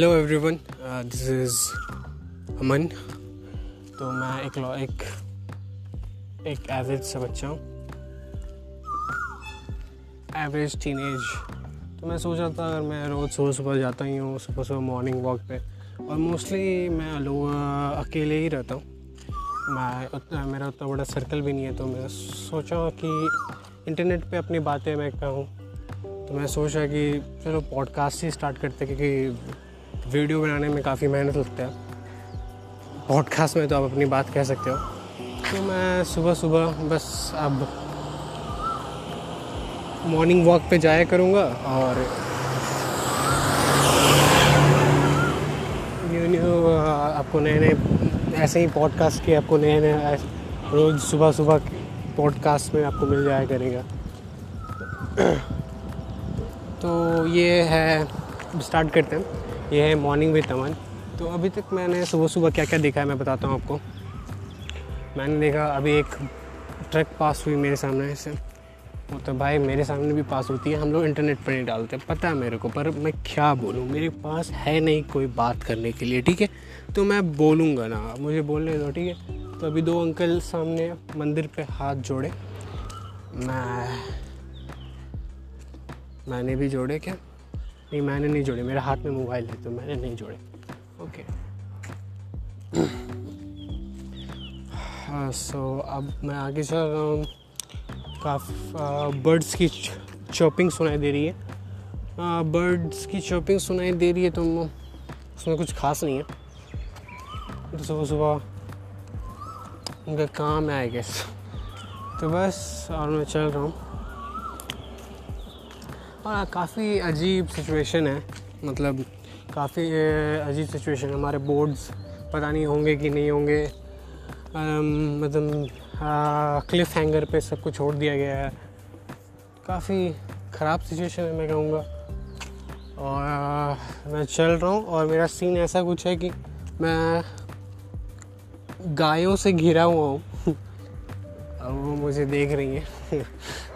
Hello everyone this is Aman तो मैं एक लॉ, एक एक एवरेज सा बच्चा हूँ। एवरेज टीनेज तो मैं सोच रहा था, अगर मैं रोज़ सुबह सुबह जाता ही हूँ, सुबह सुबह मॉर्निंग वॉक पे, और मोस्टली मैं लोग अकेले ही रहता हूँ। मैं उतना मेरा उतना बड़ा सर्कल भी नहीं है तो मैं सोचा कि इंटरनेट पे अपनी बातें मैं कहूँ। तो मैं सोचा कि चलो पॉडकास्ट ही स्टार्ट करते क्योंकि वीडियो बनाने में काफ़ी मेहनत लगता है। पॉडकास्ट में तो आप अपनी बात कह सकते हो। तो मैं सुबह सुबह बस अब मॉर्निंग वॉक पे जाया करूँगा और न्यू न्यू आपको नए नए ऐसे ही पॉडकास्ट के आपको नए नए रोज़ सुबह सुबह पॉडकास्ट में आपको मिल जाया करेगा। तो ये है स्टार्ट करते हैं। ये है मॉर्निंग विद अमन। तो अभी तक मैंने सुबह सुबह क्या क्या देखा है मैं बताता हूँ आपको। मैंने देखा अभी एक ट्रक पास हुई मेरे सामने से। वो तो भाई मेरे सामने भी पास होती है, हम लोग इंटरनेट पर नहीं डालते, पता है मेरे को, पर मैं क्या बोलूँ? मेरे पास है नहीं कोई बात करने के लिए, ठीक है? तो मैं बोलूँगा ना, मुझे बोलने दो, ठीक है? तो अभी दो अंकल सामने मंदिर पे हाथ जोड़े। मैं, मैंने भी जोड़े क्या? नहीं मैंने नहीं जोड़े मेरे हाथ में मोबाइल है तो मैंने नहीं जोड़े। ओके हाँ सो अब मैं आगे चल रहा हूँ। काफ़ी बर्ड्स की चॉपिंग सुनाई दे रही है। बर्ड्स की चॉपिंग सुनाई दे रही है तो उसमें कुछ खास नहीं है। तो सुबह सुबह उनका काम है आई गेस तो बस और मैं चल रहा हूँ। और काफ़ी अजीब सिचुएशन है। मतलब काफ़ी अजीब सिचुएशन है। हमारे बोर्ड्स पता नहीं होंगे कि नहीं होंगे। मतलब क्लिफ हैंगर पे सब कुछ छोड़ दिया गया है। काफ़ी ख़राब सिचुएशन है मैं कहूँगा। और आ, मैं चल रहा हूँ और मेरा सीन ऐसा कुछ है कि मैं गायों से घिरा हुआ हूँ। और वो मुझे देख रही हैं।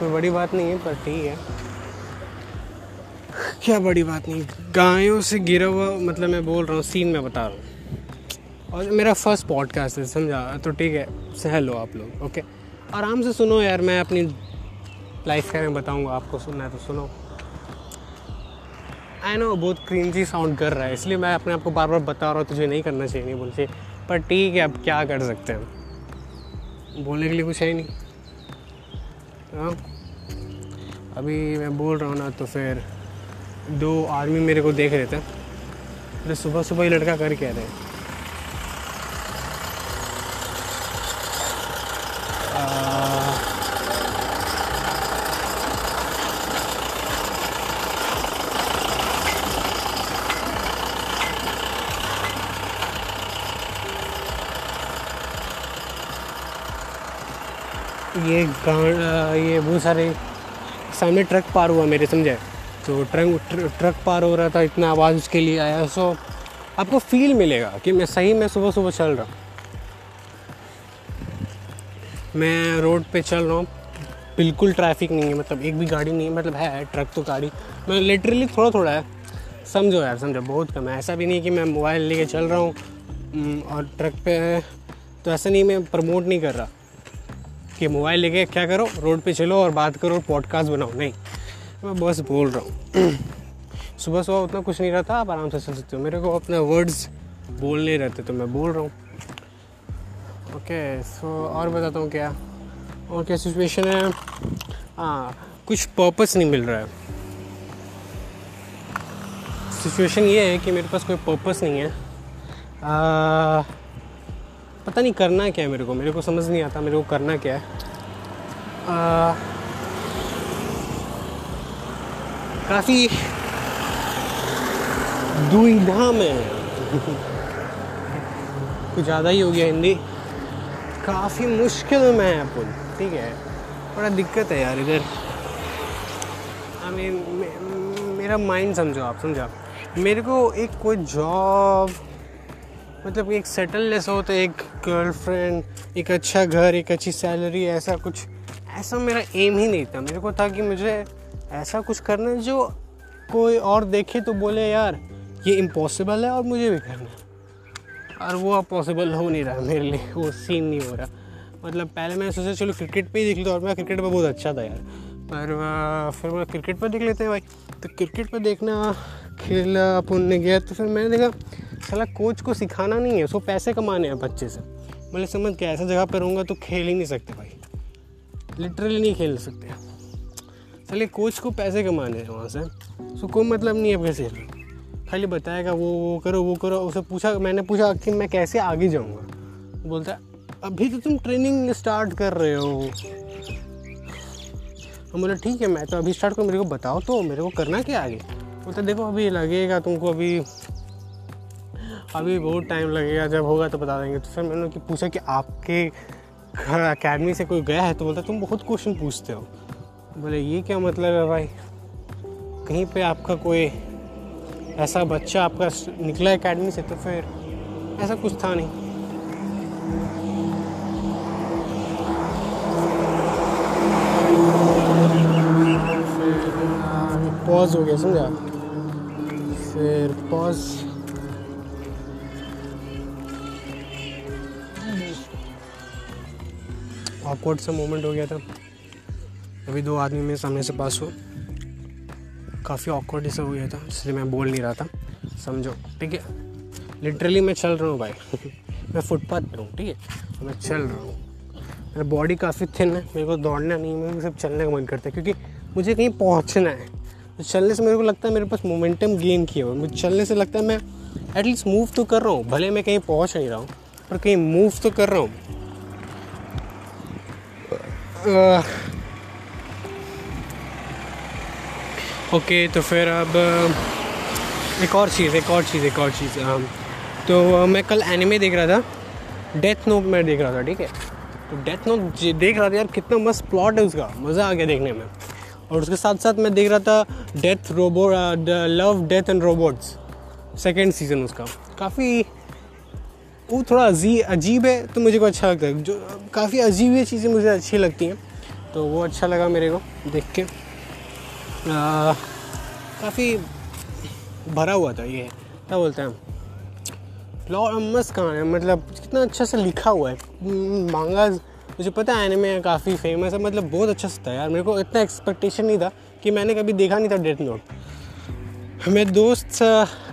कोई बड़ी बात नहीं है, पर ठीक है। क्या बड़ी बात नहीं? गायों से गिरा हुआ मतलब मैं बोल रहा हूँ सीन में बता रहा हूँ। और मेरा फ़र्स्ट पॉडकास्ट है, समझा? तो ठीक है सहल लो आप लोग ओके आराम से सुनो यार, मैं अपनी लाइफ के में बताऊँगा आपको सुनना है तो सुनो। आई नो बहुत क्रिंजी साउंड कर रहा है, इसलिए मैं अपने आप को बार बार बता रहा हूँ, तुझे नहीं करना चाहिए, नहीं बोलते पर ठीक है, अब क्या कर सकते हैं? बोलने के लिए कुछ है ही नहीं। हाँ? अभी मैं बोल रहा हूँ ना तो फिर दो आदमी मेरे को देख रहे थे। तो सुबह सुबह ही लड़का कर क्या रहे ये गाँव ये बहुत सारे सामने ट्रक पार हुआ मेरे, समझे? तो ट्रक ट्रक पार हो रहा था, इतना आवाज़ उसके लिए आया। सो आपको फील मिलेगा कि मैं सही, में सुबह सुबह चल रहा हूँ। मैं रोड पे चल रहा हूँ। बिल्कुल ट्रैफ़िक नहीं है मतलब एक भी गाड़ी नहीं है मतलब है, ट्रक तो गाड़ी। मैं लिटरली थोड़ा थोड़ा है, समझो यार, समझो, बहुत कम है। ऐसा भी नहीं कि मैं मोबाइल लेके चल रहा हूँ और ट्रक पे तो ऐसा नहीं मैं प्रमोट नहीं कर रहा। कि मोबाइल लेके क्या करो? रोड पे चलो और बात करो और पॉडकास्ट बनाओ। नहीं मैं बस बोल रहा हूँ। सुबह सुबह उतना कुछ नहीं रहता आप आराम से चल सकते हो। मेरे को अपने वर्ड्स बोलने रहते तो मैं बोल रहा हूँ। ओके सो और बताता हूँ क्या? और क्या सिचुएशन है? हाँ कुछ पर्पस नहीं मिल रहा है। सिचुएशन ये है कि मेरे पास कोई पर्पस नहीं है। आ, पता नहीं करना क्या है मेरे को मेरे को समझ नहीं आता मेरे को करना क्या है। काफ़ी दुविधा में कुछ ज़्यादा ही हो गया हिंदी। काफ़ी मुश्किल में है अपन ठीक है। बड़ा दिक्कत है यार इधर। आई मीन मेरा माइंड समझो आप समझो आप। मेरे को एक कोई जॉब मतलब एक सेटल जैसा होता है एक गर्लफ्रेंड एक अच्छा घर, एक अच्छी सैलरी ऐसा कुछ। ऐसा मेरा एम ही नहीं था। मेरे को था कि मुझे ऐसा कुछ करना है जो कोई और देखे तो बोले, यार, ये इम्पॉसिबल है और मुझे भी करना है। और वो अब पॉसिबल हो नहीं रहा मेरे लिए। वो सीन नहीं हो रहा। मतलब पहले मैं सोचा, चलो क्रिकेट पे ही देख लेता और मैं क्रिकेट पे बहुत अच्छा था यार। पर फिर मैं क्रिकेट पे देख लेते हैं भाई। तो क्रिकेट पे देखना खेला अपन ने गया तो फिर मैंने देखा साला कोच को सिखाना नहीं है, उसको पैसे कमाने हैं बच्चे से। मतलब समझ के ऐसा जगह पर रहूँगा तो खेल ही नहीं सकते भाई। लिटरली नहीं खेल सकते चलिए कोच को पैसे कमाने हैं वहाँ से। उसको कोई मतलब नहीं है कैसे खाली बताएगा, वो वो करो वो करो। उसे पूछा, मैंने पूछा कि मैं कैसे आगे जाऊँगा। बोलता, अभी तो तुम ट्रेनिंग स्टार्ट कर रहे हो। हम बोले, ठीक है, मैं तो अभी स्टार्ट करूँ। मेरे को बताओ तो मेरे को करना क्या आगे? बोलते, देखो, अभी लगेगा तुमको, अभी अभी बहुत टाइम लगेगा, जब होगा तो बता देंगे। तो फिर मैंने कि पूछा कि आपके घर अकेडमी से कोई गया है? तो बोलता, तुम बहुत क्वेश्चन पूछते हो। बोले, ये क्या मतलब है भाई? कहीं पे आपका कोई ऐसा बच्चा आपका निकला अकेडमी से तो फिर ऐसा कुछ था नहीं? पॉज हो गया समझा? फिर पॉज ऑकवर्ड सा मोमेंट हो गया था। अभी दो आदमी मेरे सामने से पास हो। काफ़ी ऑकवर्ड ऐसा हो गया था, इसलिए मैं बोल नहीं रहा था। समझो, ठीक है? लिटरली मैं चल रहा हूँ भाई। मैं फुटपाथ पर हूँ, ठीक है? मैं चल रहा हूँ। मेरा बॉडी काफ़ी थिन है, मेरे को दौड़ना नहीं, मेरे सिर्फ़ चलने का मन करता है, क्योंकि मुझे कहीं पहुँचना है। तो चलने से मेरे को लगता है मेरे पास मोमेंटम गेन किया हुआ मुझे चलने से लगता है मैं एटलीस्ट मूव तो कर रहा हूँ, भले मैं कहीं पहुँच नहीं रहा हूँ, पर कहीं मूव तो कर रहा हूँ। ओके तो फिर अब एक और चीज़, एक और चीज़, एक और चीज़ तो मैं कल एनिमे देख रहा था डेथ नोट में देख रहा था, ठीक है? तो डेथ नोट देख रहा था यार, कितना मस्त प्लॉट है उसका, मज़ा आ गया देखने में। और उसके साथ साथ मैं देख रहा था death robo love death and robots second season उसका। काफ़ी, वो थोड़ा अजीब है तो मुझे को अच्छा लगता है। जो काफ़ी अजीब ही चीज़ें मुझे अच्छी लगती हैं। तो वो अच्छा लगा मेरे को देख के। काफ़ी भरा हुआ था ये। क्या बोलते हैं? लॉ मस्त कहाँ है? मतलब कितना अच्छा से लिखा हुआ है। मांगा मुझे पता है एनिमे काफ़ी फ़ेमस है। मतलब बहुत अच्छा सा था यार। मेरे को इतना एक्सपेक्टेशन नहीं था कि मैंने कभी देखा नहीं था डेथ नोट मेरे दोस्त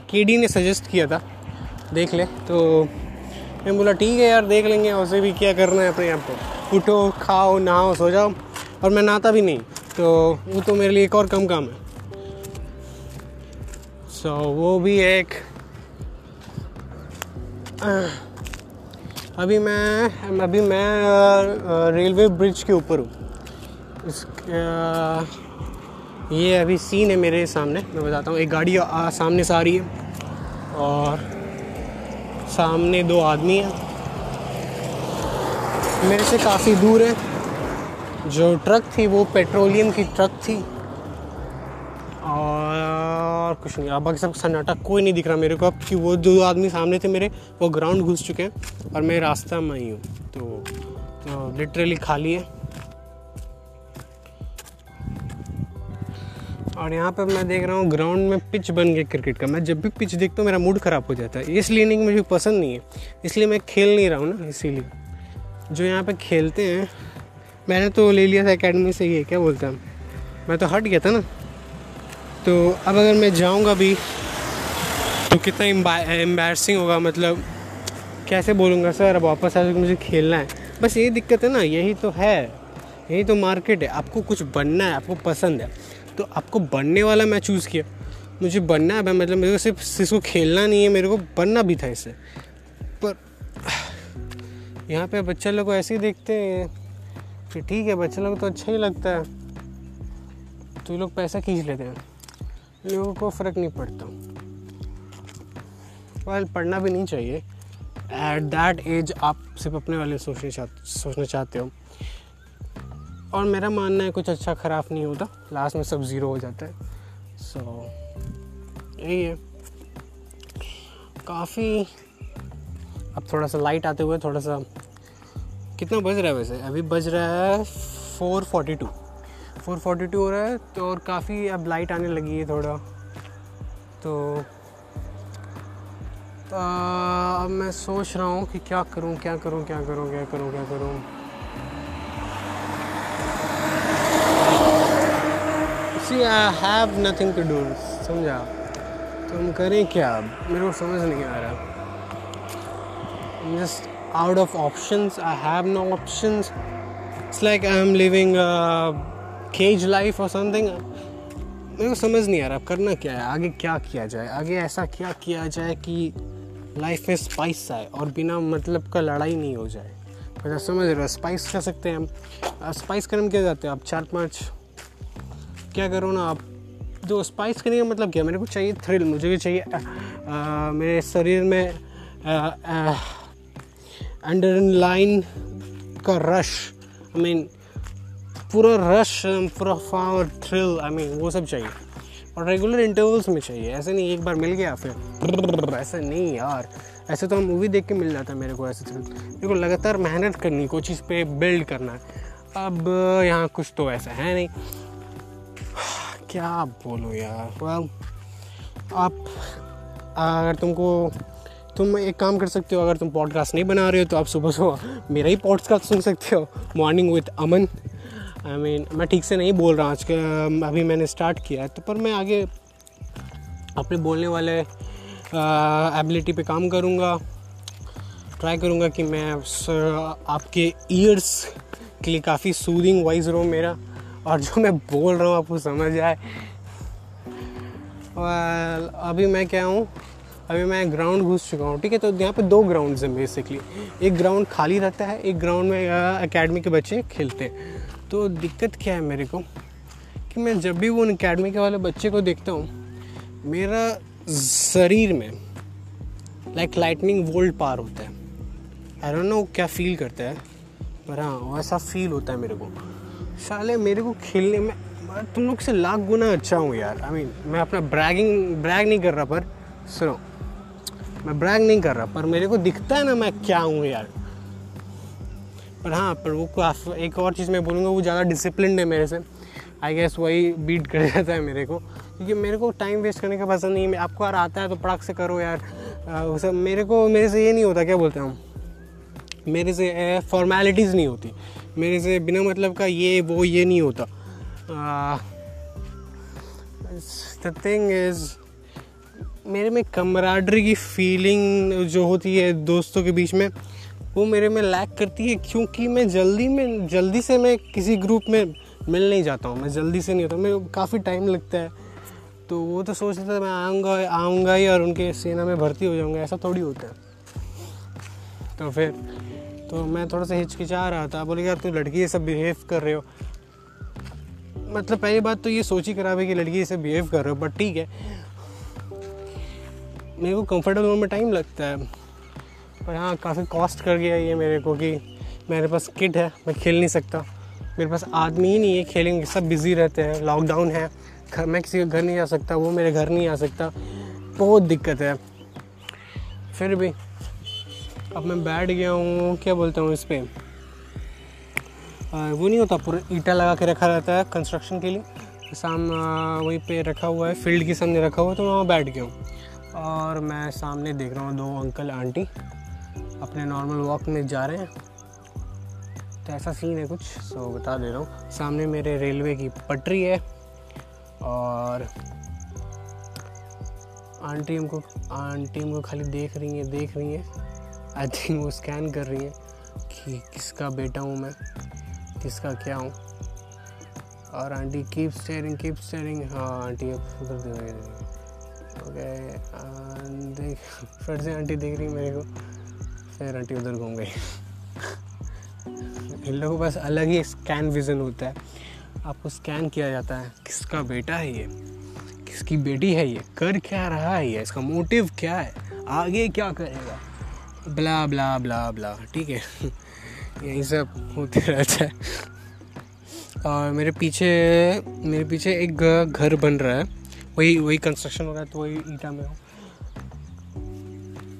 के डी ने सजेस्ट किया था। देख ले। तो मैं बोला ठीक है यार देख लेंगे उसे भी क्या करना है अपने आप को। उठो खाओ नहाओ सो जाओ और मैं नहाता भी नहीं तो वो तो मेरे लिए एक और कम काम है। सो so, वो भी एक अभी मैं अभी मैं रेलवे ब्रिज के ऊपर हूँ। इस ये अभी सीन है मेरे सामने मैं बताता हूँ। एक गाड़ी आ, सामने से आ रही है और सामने दो आदमी हैं। मेरे से काफ़ी दूर है। जो ट्रक थी वो पेट्रोलियम की ट्रक थी। और कुछ नहीं अब बाकी सब सन्नाटा कोई नहीं दिख रहा मेरे को अब कि वो दो आदमी सामने थे मेरे वो ग्राउंड घुस चुके हैं और मैं रास्ता में ही हूँ। तो, तो लिटरली खाली है। और यहाँ पर मैं देख रहा हूँ ग्राउंड में पिच बन गया क्रिकेट का। मैं जब भी पिच देखता हूँ, मेरा मूड ख़राब हो जाता है। इसलिए नहीं मुझे पसंद नहीं है। इसलिए मैं खेल नहीं रहा हूँ ना, इसीलिए। जो यहाँ पर खेलते हैं, मैंने तो ले लिया था अकेडमी से ये, क्या बोलता हूँ मैं तो हट गया था ना। तो अब अगर मैं जाऊँगा भी तो कितना एम्बेसिंग होगा मतलब कैसे बोलूँगा, सर, अब वापस आ मुझे खेलना है। बस यही दिक्कत है ना, यही तो है। यही तो मार्केट है। आपको कुछ बनना है, आपको पसंद है। तो आपको बनने वाला मैं चूज़ किया। मुझे बनना है मतलब मेरे को सिर्फ़, इसको खेलना नहीं है, मेरे को बनना भी था इससे पर, यहाँ पे बच्चे लोग ऐसे ही देखते हैं कि ठीक है, बच्चे लोग तो अच्छा ही लगता है। तो लोग पैसा खींच लेते हैं। लोगों को फ़र्क नहीं पड़ता। वेल पढ़ना भी नहीं चाहिए। एट दैट एज आप सिर्फ़ अपने वाले सोचने चाह, सोचना चाहते हो। और मेरा मानना है कुछ अच्छा ख़राब नहीं होता। लास्ट में सब ज़ीरो हो जाता है। सो so, यही है। काफ़ी अब थोड़ा सा लाइट आते हुए थोड़ा सा कितना बज रहा है वैसे? अभी बज रहा है four forty two four forty two हो रहा है तो और काफ़ी अब लाइट आने लगी है थोड़ा। तो अब मैं सोच रहा हूँ कि क्या करूँ क्या करूँ क्या करूँ क्या करूँ क्या करूँ see I have nothing to do समझा? तो हम करें क्या मेरे को समझ नहीं आ रहा। Just out of options I have no options it's like I am living cage life और समथिंग मेरे को समझ नहीं आ रहा, अब करना क्या है? आगे क्या किया जाए? आगे ऐसा क्या किया जाए कि लाइफ में स्पाइस आए और बिना मतलब का लड़ाई नहीं हो जाए? मतलब समझ रहे हो स्पाइस कर सकते हैं हम। स्पाइस करने क्या जाते हैं आप? चार पाँच क्या करो ना, आप जो स्पाइस करने का मतलब क्या? मेरे को चाहिए थ्रिल मुझे भी चाहिए मेरे शरीर में अंडर लाइन का रश आई मीन पूरा रश पूरा फावर थ्रिल आई मीन वो सब चाहिए। और रेगुलर इंटरवल्स में चाहिए, ऐसे नहीं एक बार मिल गया, फिर ऐसे नहीं यार। ऐसे तो हम मूवी देख के मिल जाता है मेरे को, ऐसे थ्रिल मेरे लगातार मेहनत करनी कोई चीज़ पे बिल्ड करना। अब यहाँ कुछ तो ऐसा है नहीं। क्या बोलो यार? Well, आप अगर तुमको तुम एक काम कर सकते हो अगर तुम पॉडकास्ट नहीं बना रहे हो तो आप सुबह सुबह मेरा ही पॉडकास्ट सुन सकते हो morning with Aman I I mean मैं ठीक से नहीं बोल रहा आज अभी मैंने स्टार्ट किया है तो पर मैं आगे अपने बोलने वाले एबिलिटी पे काम करूँगा ट्राई करूँगा कि मैं आपके ईयर्स के लिए काफ़ी सूदिंग वाइज रहूँ मेरा। और जो मैं बोल रहा हूँ आपको समझ आए। Well, अभी मैं क्या हूँ? अभी मैं ग्राउंड घुस चुका हूँ ठीक है? तो यहाँ पे दो ग्राउंड्स हैं बेसिकली एक ग्राउंड खाली रहता है एक ग्राउंड में एकेडमी के बच्चे खेलते हैं। तो दिक्कत क्या है मेरे को? कि मैं जब भी वो उन अकेडमी के वाले बच्चे को देखता हूँ मेरा शरीर में लाइक लाइटनिंग वोल्ट पार होता है। आई डोंट नो क्या फील करता है पर हाँ वैसा फील होता है मेरे को। साले, मेरे को खेलने में तुम लोग से लाख गुना अच्छा हूँ यार। आई I मीन मैं अपना ब्रैगिंग ब्रैग नहीं कर रहा, पर सुनो। मैं ब्रैग नहीं कर रहा, पर मेरे को दिखता है ना मैं क्या हूँ यार। पर हाँ पर वो एक और चीज़ मैं बोलूँगा, वो ज़्यादा डिसिप्लिन है मेरे से। आई गेस वही बीट कर जाता है मेरे को। क्योंकि मेरे को टाइम वेस्ट करने का पसंद नहीं है। आपको यार आता है तो पड़ाक से करो यार। वो सब मेरे को मेरे से ये नहीं होता, क्या बोलते हैं मेरे से फॉर्मेलिटीज़ नहीं होती। मेरे से बिना मतलब का ये, वो, ये नहीं होता। द थिंग इज़ मेरे में कमराडरी की फीलिंग जो होती है दोस्तों के बीच में, वो मेरे में लैक करती है क्योंकि मैं जल्दी में, जल्दी से मैं किसी ग्रुप में मिल नहीं जाता हूँ। मैं जल्दी से नहीं होता मेरे काफ़ी टाइम लगता है। तो वो तो सोचता था मैं आऊँगा आऊँगा ही और उनके सेना में भर्ती हो जाऊँगा। ऐसा थोड़ी होता है। तो फिर तो मैं थोड़ा सा हिचकिचा रहा था। बोले, यार, तू लड़की ये सब बिहेव कर रहे हो। मतलब पहली बात तो ये सोच ही खराब है कि लड़की ऐसे बिहेव कर रहे हो बट ठीक है। मेरे को कंफर्टेबल होने में टाइम लगता है। पर हाँ काफ़ी कॉस्ट कर गया ये मेरे को कि मेरे पास किट है, मैं खेल नहीं सकता। मेरे पास आदमी ही नहीं है, खेलेंगे, सब बिज़ी रहते हैं लॉकडाउन है। घर, मैं किसी के घर नहीं आ सकता, वो मेरे घर नहीं आ सकता। बहुत दिक्कत है। फिर भी अब मैं बैठ गया हूँ, क्या बोलता हूँ इस पर वो नहीं होता, पूरा ईटा लगा के रखा रहता है कंस्ट्रक्शन के लिए। साम वहीं पे रखा हुआ है फ़ील्ड के सामने रखा हुआ है तो मैं वहाँ बैठ गया हूँ। और मैं सामने देख रहा हूँ दो अंकल आंटी अपने नॉर्मल वॉक में जा रहे हैं। तो ऐसा सीन है कुछ सो बता दे रहा हूँ। सामने मेरे रेलवे की पटरी है, और आंटी हमको आंटी हमको खाली देख रही हैं, देख रही हैं। आई थिंक वो स्कैन कर रही है कि किसका बेटा हूँ मैं, किसका क्या हूँ। और aunty keep steering keep steering हाँ आंटी, अब देख रही ओके देख, फिर से आंटी देख रही मेरे को। फिर आंटी उधर घूम गई। इन लोगों के पास अलग ही स्कैन विज़न होता है। आपको स्कैन किया जाता है, किसका बेटा है ये? किसकी बेटी है ये? कर क्या रहा है ये? इसका मोटिव क्या है? आगे क्या करेगा? ब्ला ब्ला ब्ला ब्ला, ठीक है। यही सब होते रहता है। और मेरे पीछे मेरे पीछे एक घर बन रहा है। वही वही कंस्ट्रक्शन हो रहा है तो वही ईटा में हो।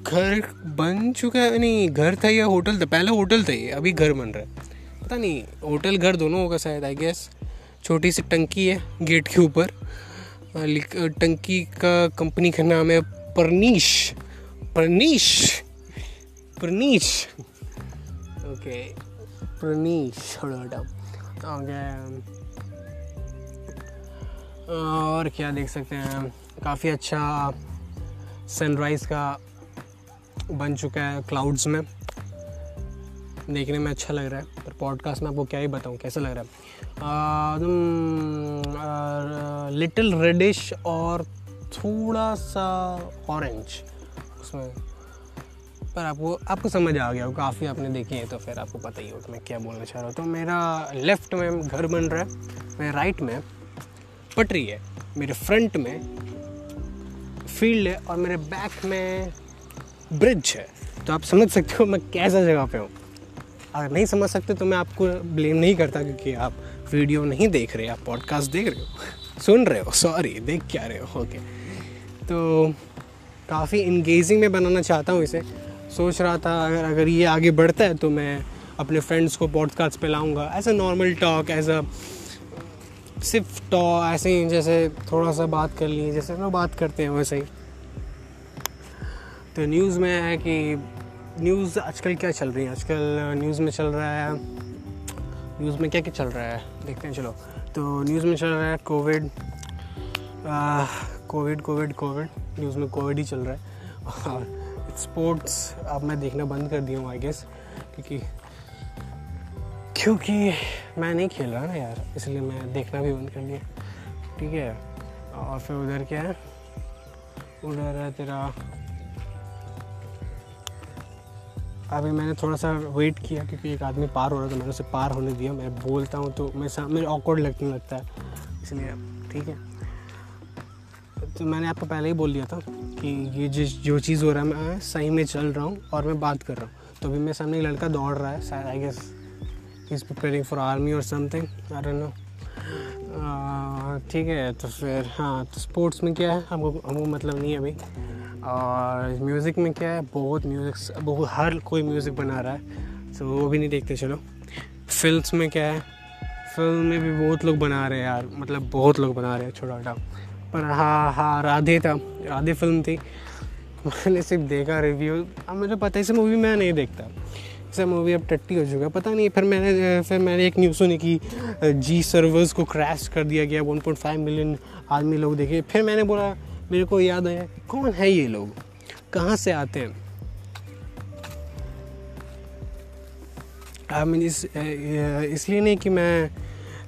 घर बन चुका है, नहीं, घर था या होटल था? पहले होटल था ये, अभी घर बन रहा है। पता नहीं, होटल, घर दोनों होगा शायद आई गेस छोटी सी टंकी है, गेट के ऊपर। टंकी का कंपनी का नाम है परनीश। परनीश! परनीश ओके परनीश ओके और क्या देख सकते हैं? काफ़ी अच्छा सनराइज़ का बन चुका है क्लाउड्स में। देखने में अच्छा लग रहा है पर पॉडकास्ट में आपको क्या ही बताऊँ कैसा लग रहा है? लिटिल रेडिश और थोड़ा सा ऑरेंज उसमें। पर आपको आपको समझ आ गया काफ़ी आपने देखी है तो फिर आपको पता ही होगा मैं क्या बोलना चाह रहा हूँ। तो मेरा लेफ़्ट में घर बन रहा है, मेरे राइट में पटरी है, मेरे फ्रंट में फ़ील्ड है और मेरे बैक में ब्रिज है। तो आप समझ सकते हो मैं कैसा जगह पे हूँ। अगर नहीं समझ सकते तो मैं आपको ब्लेम नहीं करता क्योंकि आप वीडियो नहीं देख रहे, आप पॉडकास्ट देख रहे हो, सुन रहे हो सॉरी देख क्या रहे हो ओके तो काफ़ी इंगेजिंग में बनाना चाहता हूँ इसे। सोच रहा था, अगर अगर ये आगे बढ़ता है तो मैं अपने फ्रेंड्स को पॉडकास्ट पे लाऊँगा। As a normal talk as a सिर्फ़ टॉ ऐसे ही जैसे थोड़ा सा बात कर लिए जैसे लोग बात करते हैं वैसे ही। तो न्यूज़ में है कि न्यूज़ आजकल क्या चल रही है? आजकल न्यूज़ में चल रहा है न्यूज़ में क्या क्या चल रहा है? देखते हैं, चलो। तो न्यूज़ में चल रहा है covid covid covid covid news में कोविड ही चल रहा है। और स्पोर्ट्स अब मैं देखना बंद कर दिया हूँ आई गेस क्योंकि क्योंकि मैं नहीं खेल रहा ना यार, इसलिए मैं देखना भी बंद कर दिया। ठीक है, और फिर उधर क्या है? उधर है तेरा, अभी मैंने थोड़ा सा वेट किया क्योंकि एक आदमी पार हो रहा था, मैंने उसे पार होने दिया, मैं बोलता हूँ तो मैं मेरे ऑकवर्ड लगने लगता है, इसलिए, ठीक है। तो मैंने आपको पहले ही बोल दिया था कि ये जिस, जो चीज़ हो रहा है, मैं सही में चल रहा हूँ और मैं बात कर रहा हूँ। तो अभी मेरे सामने एक लड़का दौड़ रहा है, शायद I guess is preparing for army और समथिंग आई नो ठीक है तो फिर हाँ तो स्पोर्ट्स में क्या है? हमको हमको मतलब नहीं है अभी। और म्यूज़िक में क्या है? बहुत म्यूज़िक बहुत, हर कोई म्यूज़िक बना रहा है तो वो भी नहीं देखते, चलो। फ़िल्म में क्या है? फ़िल्म में भी बहुत लोग बना रहे हैं यार मतलब बहुत लोग बना रहे हैं छोटा छोटा पर हाँ हाँ राधे था। राधे फ़िल्म थी। मैंने सिर्फ़ देखा रिव्यू अब मुझे पता है, इसे मूवी मैं नहीं देखता। इसे मूवी अब टट्टी हो चुका पता नहीं, फिर मैंने फिर मैंने एक न्यूज़ सुनी कि जी सर्वर्स को क्रैश कर दिया गया 1.5 मिलियन आदमी लोग देखे। फिर मैंने बोला, मेरे को याद आया, कौन है ये लोग? कहाँ से आते हैं? आई मीन इस इसलिए नहीं कि मैं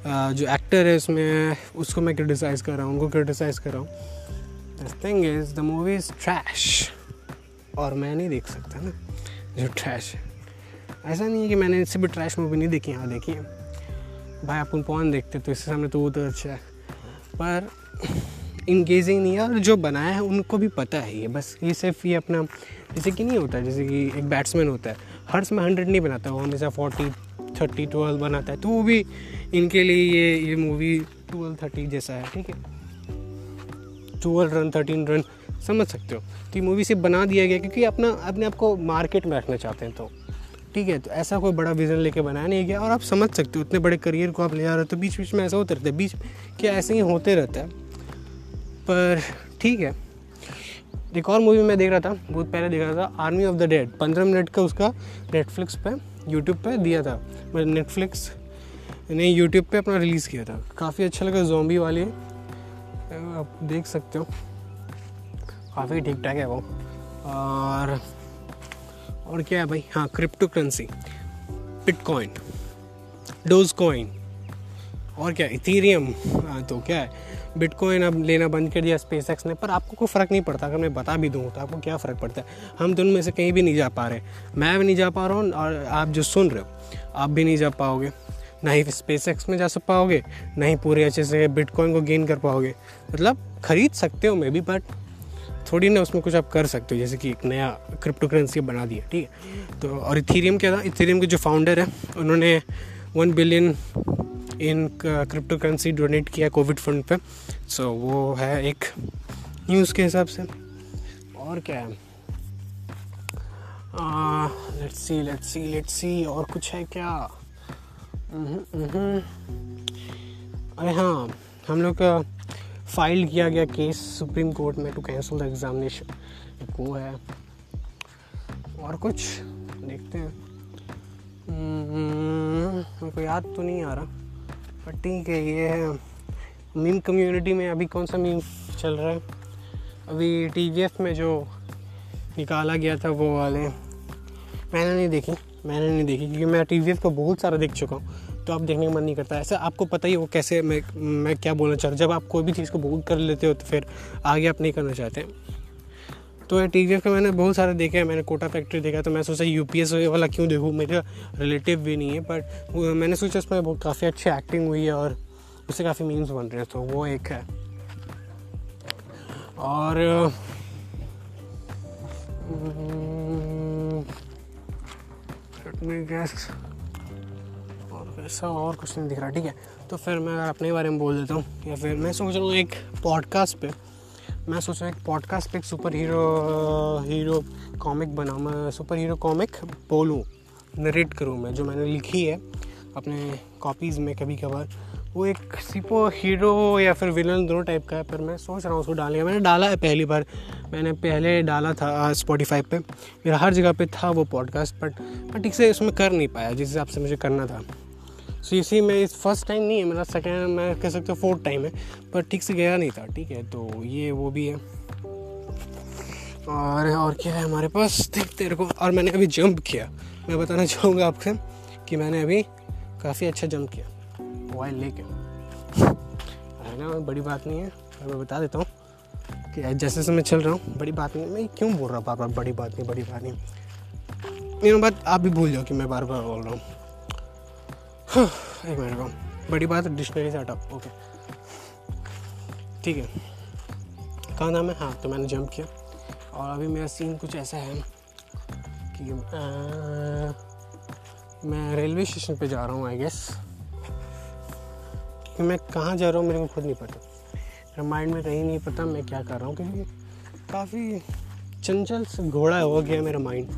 जो एक्टर है उसमें, उसको मैं क्रिटिसाइज़ कर रहा हूँ, उनको क्रिटिसाइज़ कर रहा हूँ। Thing is the movie is trash और मैं नहीं देख सकता ना, जो ट्रैश है। ऐसा नहीं है कि मैंने इससे भी ट्रैश मूवी नहीं देखी हाँ देखी है। भाई अपन पौन देखते तो इससे सामने तो वो तो अच्छा है। पर इंगेजिंग नहीं है, और जो बनाया है, उनको भी पता है ये, बस ये सिर्फ़ ये अपना, जैसे कि नहीं होता, जैसे कि एक बैट्समैन होता है। हर समय हंड्रेड नहीं बनाता, वो हमेशा फोर्टी थर्टी ट्वेल्व बनाता है तो वो भी इनके लिए ये ये मूवी ट्वेल्व थर्टी जैसा है, ठीक है? ट्वेल्व रन थर्टीन रन समझ सकते हो। तो ये मूवी सिर्फ़ बना दिया गया क्योंकि अपना, अपने आप को मार्केट में रखना चाहते हैं तो। ठीक है तो ऐसा कोई बड़ा विज़न लेके बनाया नहीं गया। और आप समझ सकते हो, इतने बड़े करियर को आप ले जा रहे हो तो बीच बीच में ऐसा होता रहता है। बीच क्या ऐसे ही होते रहता है। पर, ठीक है। एक और मूवी मैं देख रहा था, बहुत पहले देख रहा था आर्मी ऑफ़ द डेड पंद्रह मिनट का उसका नेटफ्लिक्स पे यूट्यूब पे दिया था। मतलब नेटफ्लिक्स ने यूट्यूब पे अपना रिलीज़ किया था। काफ़ी अच्छा लगा जोम्बी वाली। आप देख सकते हो। काफ़ी ठीक ठाक है वो। और और क्या है भाई? हाँ crypto currency bitcoin doge coin और क्या? इथीरियम हाँ, तो क्या है? बिटकॉइन अब लेना बंद कर दिया स्पेस ने पर आपको कोई फ़र्क नहीं पड़ता। अगर मैं बता भी दूँ तो आपको क्या फ़र्क पड़ता है? हम दोनों में से कहीं भी नहीं जा पा रहे मैं भी नहीं जा पा रहा हूँ और आप जो सुन रहे हो आप भी नहीं जा पाओगे। ना ही स्पेस में जा सक पाओगे ना ही पूरे अच्छे से बिटकॉइन को गेन कर पाओगे। मतलब ख़रीद सकते हो मे बी बट थोड़ी ना उसमें कुछ आप कर सकते हो जैसे कि एक नया क्रिप्टो करेंसी बना दिया ठीक है? तो और इथीरियम क्या था? इथीरियम के जो फाउंडर है उन्होंने one billion in crypto currency donate किया कोविड फंड पे। सो so, वो है एक न्यूज़ के हिसाब से। और क्या है? Let's see let's see let's see और कुछ है क्या? अरे हाँ हम लोग का फ़ाइल किया गया केस सुप्रीम कोर्ट में टू कैंसिल द एग्ज़ामिनेशन वो है। और कुछ? देखते हैं। हम्म, मेरे को याद तो नहीं आ रहा। पर ठीक है ये है। मीम कम्युनिटी में अभी कौन सा मीम चल रहा है? अभी टी में जो निकाला गया था वो वाले। मैंने नहीं देखी। मैंने नहीं देखी, क्योंकि मैं टी वी एफ़ को बहुत सारा देख चुका हूँ तो आप देखने का मन नहीं करता। ऐसा आपको पता ही हो कैसे मैं मैं क्या बोलना चाह रहा हूँ। जब आप कोई भी चीज़ को बहुत कर लेते हो तो फिर आगे आप नहीं करना चाहते। तो टी वी एफ़ का मैंने बहुत सारे देखे हैं। मैंने कोटा फैक्ट्री देखा तो मैं सोचा यू पी एस वाला क्यों देखूँ? मेरा रिलेटिव भी नहीं है बट मैंने सोचा उसमें काफ़ी अच्छी एक्टिंग हुई है और उससे काफ़ी मीम्स बन रहे हैं तो वो एक है। और गैस। और ऐसा और कुछ नहीं दिख रहा, ठीक है? तो फिर मैं अपने बारे में बोल देता हूँ, या फिर मैं सोच रहा हूँ एक पॉडकास्ट पे, मैं सोच रहा हूँ एक पॉडकास्ट पे एक सुपर हीरो हीरो कॉमिक बनाऊँ, मैं सुपर हीरो कॉमिक बोलूँ नरेट करूँ मैं, जो मैंने लिखी है, अपने कॉपीज़ में कभी कभार वो एक सिपो हीरो या फिर विलन दोनों टाइप का है, पर मैं सोच रहा हूँ उसको डालने का। मैंने डाला है पहली बार। मैंने पहले डाला था स्पॉटीफाई पे। मेरा हर जगह पे था वो पॉडकास्ट बट मैं ठीक से उसमें कर नहीं पाया, जिस हिसाब से मुझे करना था। सो इसी में इस फ़र्स्ट टाइम नहीं है, मेरा सेकेंड मैं कह सकता हूँ फोर्थ टाइम है, पर ठीक से गया नहीं था, ठीक है? तो ये वो भी है। और और क्या है हमारे पास? देख तेरे को। और मैंने अभी जंप किया। मैं बताना चाहूँगा आपसे कि मैंने अभी काफ़ी अच्छा जंप किया। मोबाइल लेके। है ना बड़ी बात नहीं है। मैं बता देता हूँ कि जैसे जैसे मैं चल रहा हूँ बड़ी बात नहीं मैं क्यों बोल रहा हूँ बार बार बड़ी बात नहीं बड़ी बात नहीं। ये बात आप भी भूल जाओ कि मैं बार बार बोल रहा हूँ। हाँ, एक मिनट को बड़ी बात डिक्शनरी से हटा ओके। ठीक है। कहाँ नाम है हाँ तो मैंने जंप किया। और अभी मेरा सीन कुछ ऐसा है कि आ, मैं रेलवे स्टेशन पे जा रहा हूँ आई गेस कि मैं कहाँ जा रहा हूँ, मेरे को खुद नहीं पता। माइंड में कहीं नहीं पता मैं क्या कर रहा हूँ, क्योंकि काफ़ी चंचल घोड़ा हो गया मेरा माइंड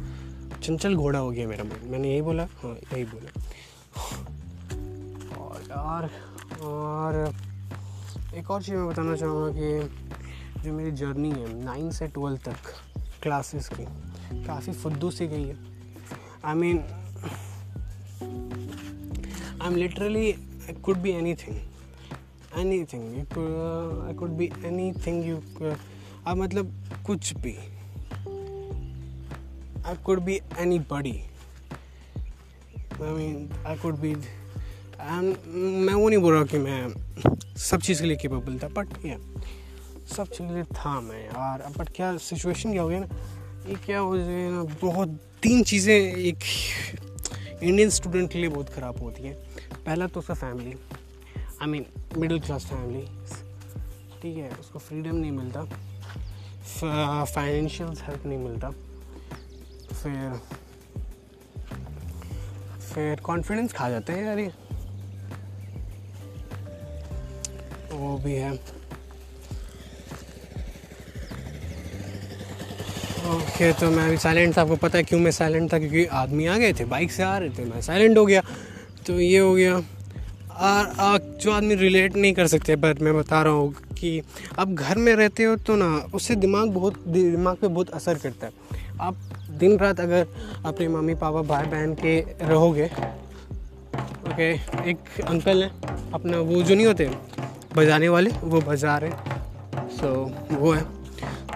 चंचल घोड़ा हो गया मेरा माइंड मैंने यही बोला हाँ यही बोला। और यार, और एक और चीज़ मैं बताना चाहूँगा कि जो मेरी जर्नी है नाइन से ट्वेल्थ तक क्लासेस की, काफ़ी फुद्दू सी गई है। I mean I am literally it could be anything anything. It could, uh, it could be anything you uh, अब मतलब कुछ भी। I could be anybody. I mean I could be मैं वो नहीं बोल रहा कि मैं सब चीज़ के लिए केपेबल था बट या सब चीज़ के लिए था मैं यार। बट क्या सिचुएशन क्या हो गया ना? ये क्या हो जाए ना? बहुत तीन चीज़ें एक इंडियन स्टूडेंट के लिए बहुत ख़राब होती हैं। पहला तो उसका family I mean middle class family ठीक है उसको फ्रीडम नहीं मिलता। फाइनेंशियल हेल्प नहीं मिलता। फिर फिर कॉन्फिडेंस खा जाते हैं यार ये। वो भी है। ओके okay, तो मैं अभी साइलेंट था आपको पता है क्यों मैं साइलेंट था? क्योंकि आदमी आ गए थे बाइक से आ रहे थे मैं साइलेंट हो गया। तो ये हो गया। जो आदमी रिलेट नहीं कर सकते बट मैं बता रहा हूँ कि आप घर में रहते हो तो ना उससे दिमाग बहुत दिमाग पे बहुत असर करता है। आप दिन रात अगर अपने मम्मी पापा भाई बहन के रहोगे ओके एक अंकल है अपना वो जो नहीं होते बजाने वाले वो बजा रहे सो so, वो है।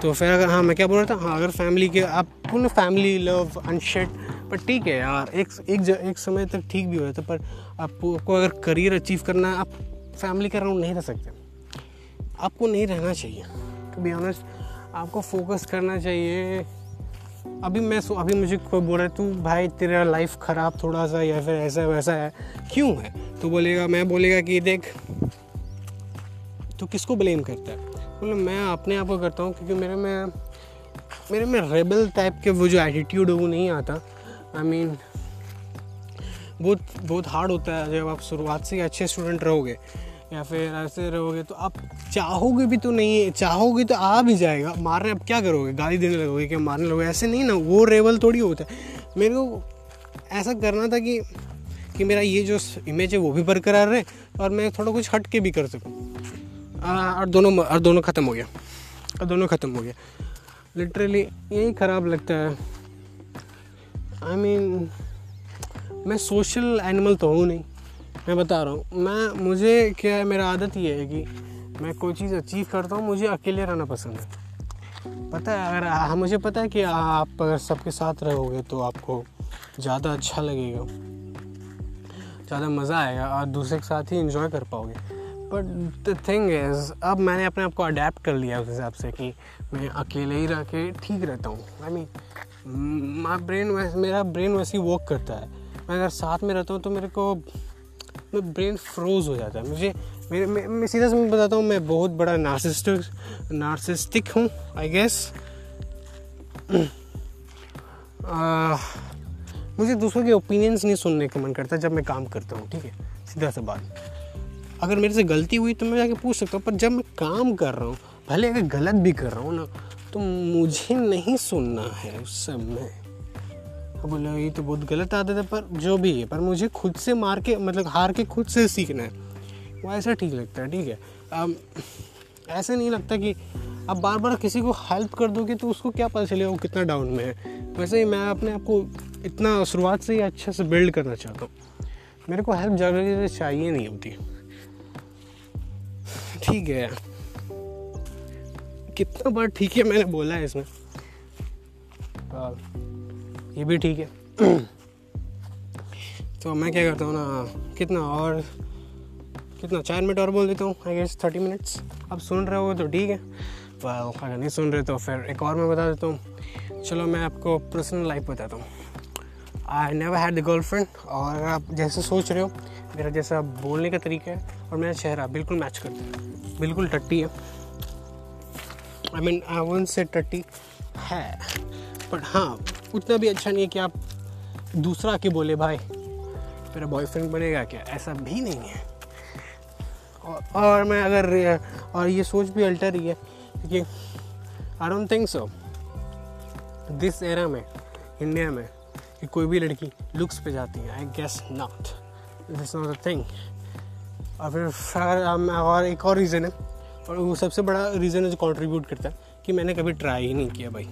तो फिर अगर हाँ मैं क्या बोल रहा था हाँ अगर फैमिली के आप पूर्ण फैमिली लव अनशेड पर ठीक है यार एक एक एक समय तक ठीक भी हो जाता पर आपको अगर करियर अचीव करना है आप फैमिली के अराउंड नहीं रह सकते। आपको नहीं रहना चाहिए। टू बी ऑनेस्ट आपको फोकस करना चाहिए। अभी मैं सो अभी मुझे कोई बोल रहा है तू भाई तेरा लाइफ ख़राब थोड़ा सा या फिर ऐसा वैसा है। क्यों है? तो बोलेगा मैं बोलेगा कि देख तो किसको ब्लेम करता है? बोले मैं अपने आप को करता हूँ क्योंकि मेरे में मेरे में रेबल टाइप के वो जो एटीट्यूड है वो नहीं आता। आई I मीन mean, बहुत बहुत हार्ड होता है जब आप शुरुआत से अच्छे स्टूडेंट रहोगे या फिर ऐसे रहोगे तो आप चाहोगे भी तो नहीं चाहोगे तो आ भी जाएगा। मारने अब क्या करोगे? गाली देने लगोगे क्या मारने लगोगे? ऐसे नहीं ना वो रेवल थोड़ी होता है। मेरे को ऐसा करना था कि कि मेरा ये जो इमेज है वो भी बरकरार रहे और मैं थोड़ा कुछ हट के भी कर सकूँ। और दोनों और दोनों ख़त्म हो गया। और दोनों ख़त्म हो गया। लिटरली यही ख़राब लगता है। आई I मीन mean, मैं सोशल एनिमल तो हूँ नहीं, मैं बता रहा हूँ। मैं, मुझे क्या है, मेरा आदत ये है कि मैं कोई चीज़ अचीव करता हूँ, मुझे अकेले रहना पसंद है। पता है, अगर हाँ मुझे पता है कि आप अगर सबके साथ रहोगे तो आपको ज़्यादा अच्छा लगेगा। ज़्यादा मज़ा आएगा और दूसरे के साथ ही इंजॉय कर पाओगे। बट द थिंग इज़ अब मैंने अपने आप को अडेप्ट कर लिया उस हिसाब से कि मैं अकेले ही रह के ठीक रहता हूँ। आई मीन माई ब्रेन मेरा ब्रेन वैसे ही वर्क करता है। मैं अगर साथ में रहता हूँ तो मेरे को मैं ब्रेन फ्रोज हो जाता है। मुझे मेरे मैं, मैं सीधा से बताता हूँ मैं बहुत बड़ा नार्सिस्टिक नार्सिस्टिक हूँ आई गेस मुझे दूसरों के ओपिनियंस नहीं सुनने का मन करता जब मैं काम करता हूँ ठीक है? सीधा सा बात। अगर मेरे से गलती हुई तो मैं जाके पूछ सकता हूँ पर जब मैं काम कर रहा हूँ भले अगर गलत भी कर रहा हूँ ना तो मुझे नहीं सुनना है उस समय। बोला, ये तो बहुत गलत आदत है, पर जो भी है, पर मुझे खुद से मार के मतलब हार के खुद से सीखना है। वो ऐसा ठीक लगता है, ठीक है। अब, ऐसे नहीं लगता कि अब बार बार किसी को हेल्प कर दोगे तो उसको क्या पता चलेगा, वो कितना डाउन में है। वैसे ही मैं अपने आप को इतना शुरुआत से ही अच्छे से बिल्ड करना चाहता हूँ। मेरे को हेल्प ज़रूरी चाहिए नहीं होती। ठीक है। कितना बार ठीक है मैंने बोला है इसमें। ये भी ठीक है। तो मैं क्या करता हूँ ना कितना और कितना चार मिनट और बोल देता हूँ आई गेस थर्टी मिनट्स अब सुन रहे हो तो ठीक है। Well, अगर नहीं सुन रहे तो फिर एक और मैं बता देता हूँ। चलो मैं आपको पर्सनल लाइफ बताता हूँ। I never had the girlfriend और आप जैसे सोच रहे हो मेरा जैसा बोलने का तरीका है और मेरा चेहरा बिल्कुल मैच करता है। बिल्कुल टट्टी है। आई मीन आई वन से टट्टी है बट हाँ उतना भी अच्छा नहीं है कि आप दूसरा के बोले भाई मेरा बॉयफ्रेंड बनेगा क्या? ऐसा भी नहीं है। और, और मैं अगर और ये सोच भी अल्टर ही है कि I don't think so this era में इंडिया में कि कोई भी लड़की लुक्स पे जाती है I guess not this not a thing और फिर और एक और रीज़न है और वो सबसे बड़ा रीज़न है जो कंट्रीब्यूट करता है कि मैंने कभी ट्राई ही नहीं किया भाई।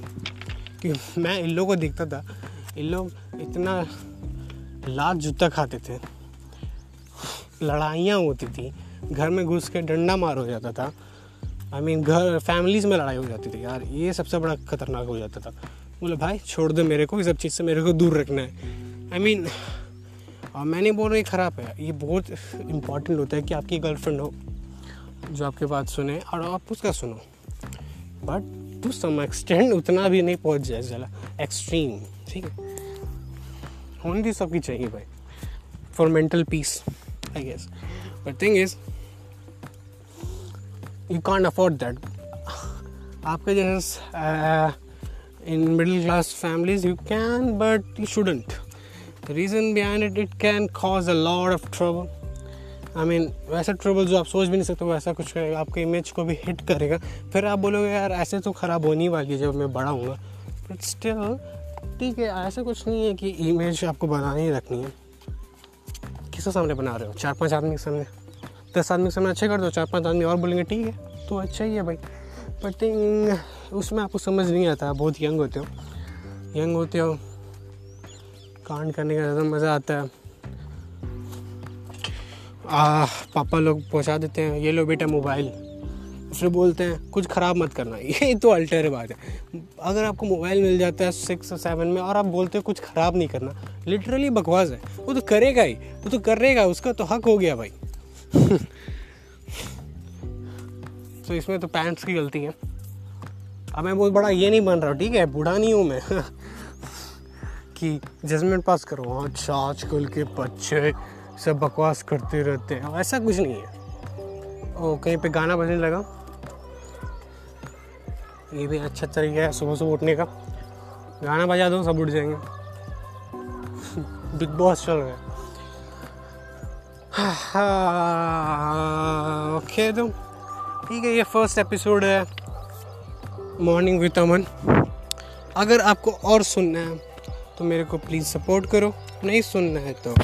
कि मैं इन लोगों को देखता था, इन लोग इतना लात जूता खाते थे। लड़ाइयाँ होती थी, घर में घुस के डंडा मार हो जाता था। आई मीन घर फैमिलीज़ में लड़ाई हो जाती थी यार, ये सबसे बड़ा खतरनाक हो जाता था। बोले, भाई, छोड़ दो मेरे को, इस सब चीज़ से मेरे को दूर रखना है। आई मीन और मैं नहीं बोल रही ख़राब है, ये बहुत इंपॉर्टेंट होता है कि आपकी गर्लफ्रेंड हो, जो आपके बात सुने, और आप उसका सुनो। बट टू सम एक्सटेंड उतना भी नहीं पहुँच जाए चला एक्सट्रीम ठीक है? होनी भी सबकी चाहिए भाई for mental peace I guess but thing is you can't afford that आपके जैसे in middle class families you can but you shouldn't reason behind it it can cause a lot of trouble I mean वैसा trouble जो आप सोच भी नहीं सकते वैसा कुछ करेगा आपके इमेज को भी हिट करेगा। फिर आप बोलोगे, यार, ऐसे तो ख़राब होनी वाली जब मैं बड़ा हूँ बट स्टिल ठीक है, ऐसा कुछ नहीं है कि इमेज आपको बनानी ही रखनी है। किसके सामने बना रहे हो? चार पाँच आदमी के सामने? दस आदमी के सामने अच्छे कर दो, चार पाँच आदमी और बोलेंगे, ठीक है तो अच्छा ही है भाई। बट उसमें आपको समझ नहीं आता बहुत यंग होते हो। यंग होते हो, कांड करने का ज़्यादा मज़ा आता है। आ, पापा लोग पहुँचा देते हैं। ये लो बेटा मोबाइल। फिर बोलते हैं कुछ ख़राब मत करना। ये तो अल्टर बात है। अगर आपको मोबाइल मिल जाता है सिक्स सेवन में और आप बोलते हो कुछ ख़राब नहीं करना। लिटरली बकवास है। वो तो करेगा ही। वो तो करेगा उसका तो हक हो गया भाई। तो इसमें तो पैंट्स की गलती है। अब मैं बहुत बड़ा ये नहीं बन रहा हूँ ठीक है? बूढ़ा नहीं हूँ मैं। कि जजमेंट पास करो। अच्छा आजकल के बच्चे। सब बकवास करते रहते हैं। ऐसा कुछ नहीं है। ओ, कहीं पे गाना बजने लगा। ये भी अच्छा तरीका है सुबह सुबह उठने का। गाना बजा दो, सब उठ जाएँगे। बिग बॉस चल रहा है। ओके तो ठीक है, ये फ़र्स्ट एपिसोड है। मॉर्निंग विद अमन अगर आपको और सुनना है तो मेरे को प्लीज़ सपोर्ट करो। नहीं सुनना है तो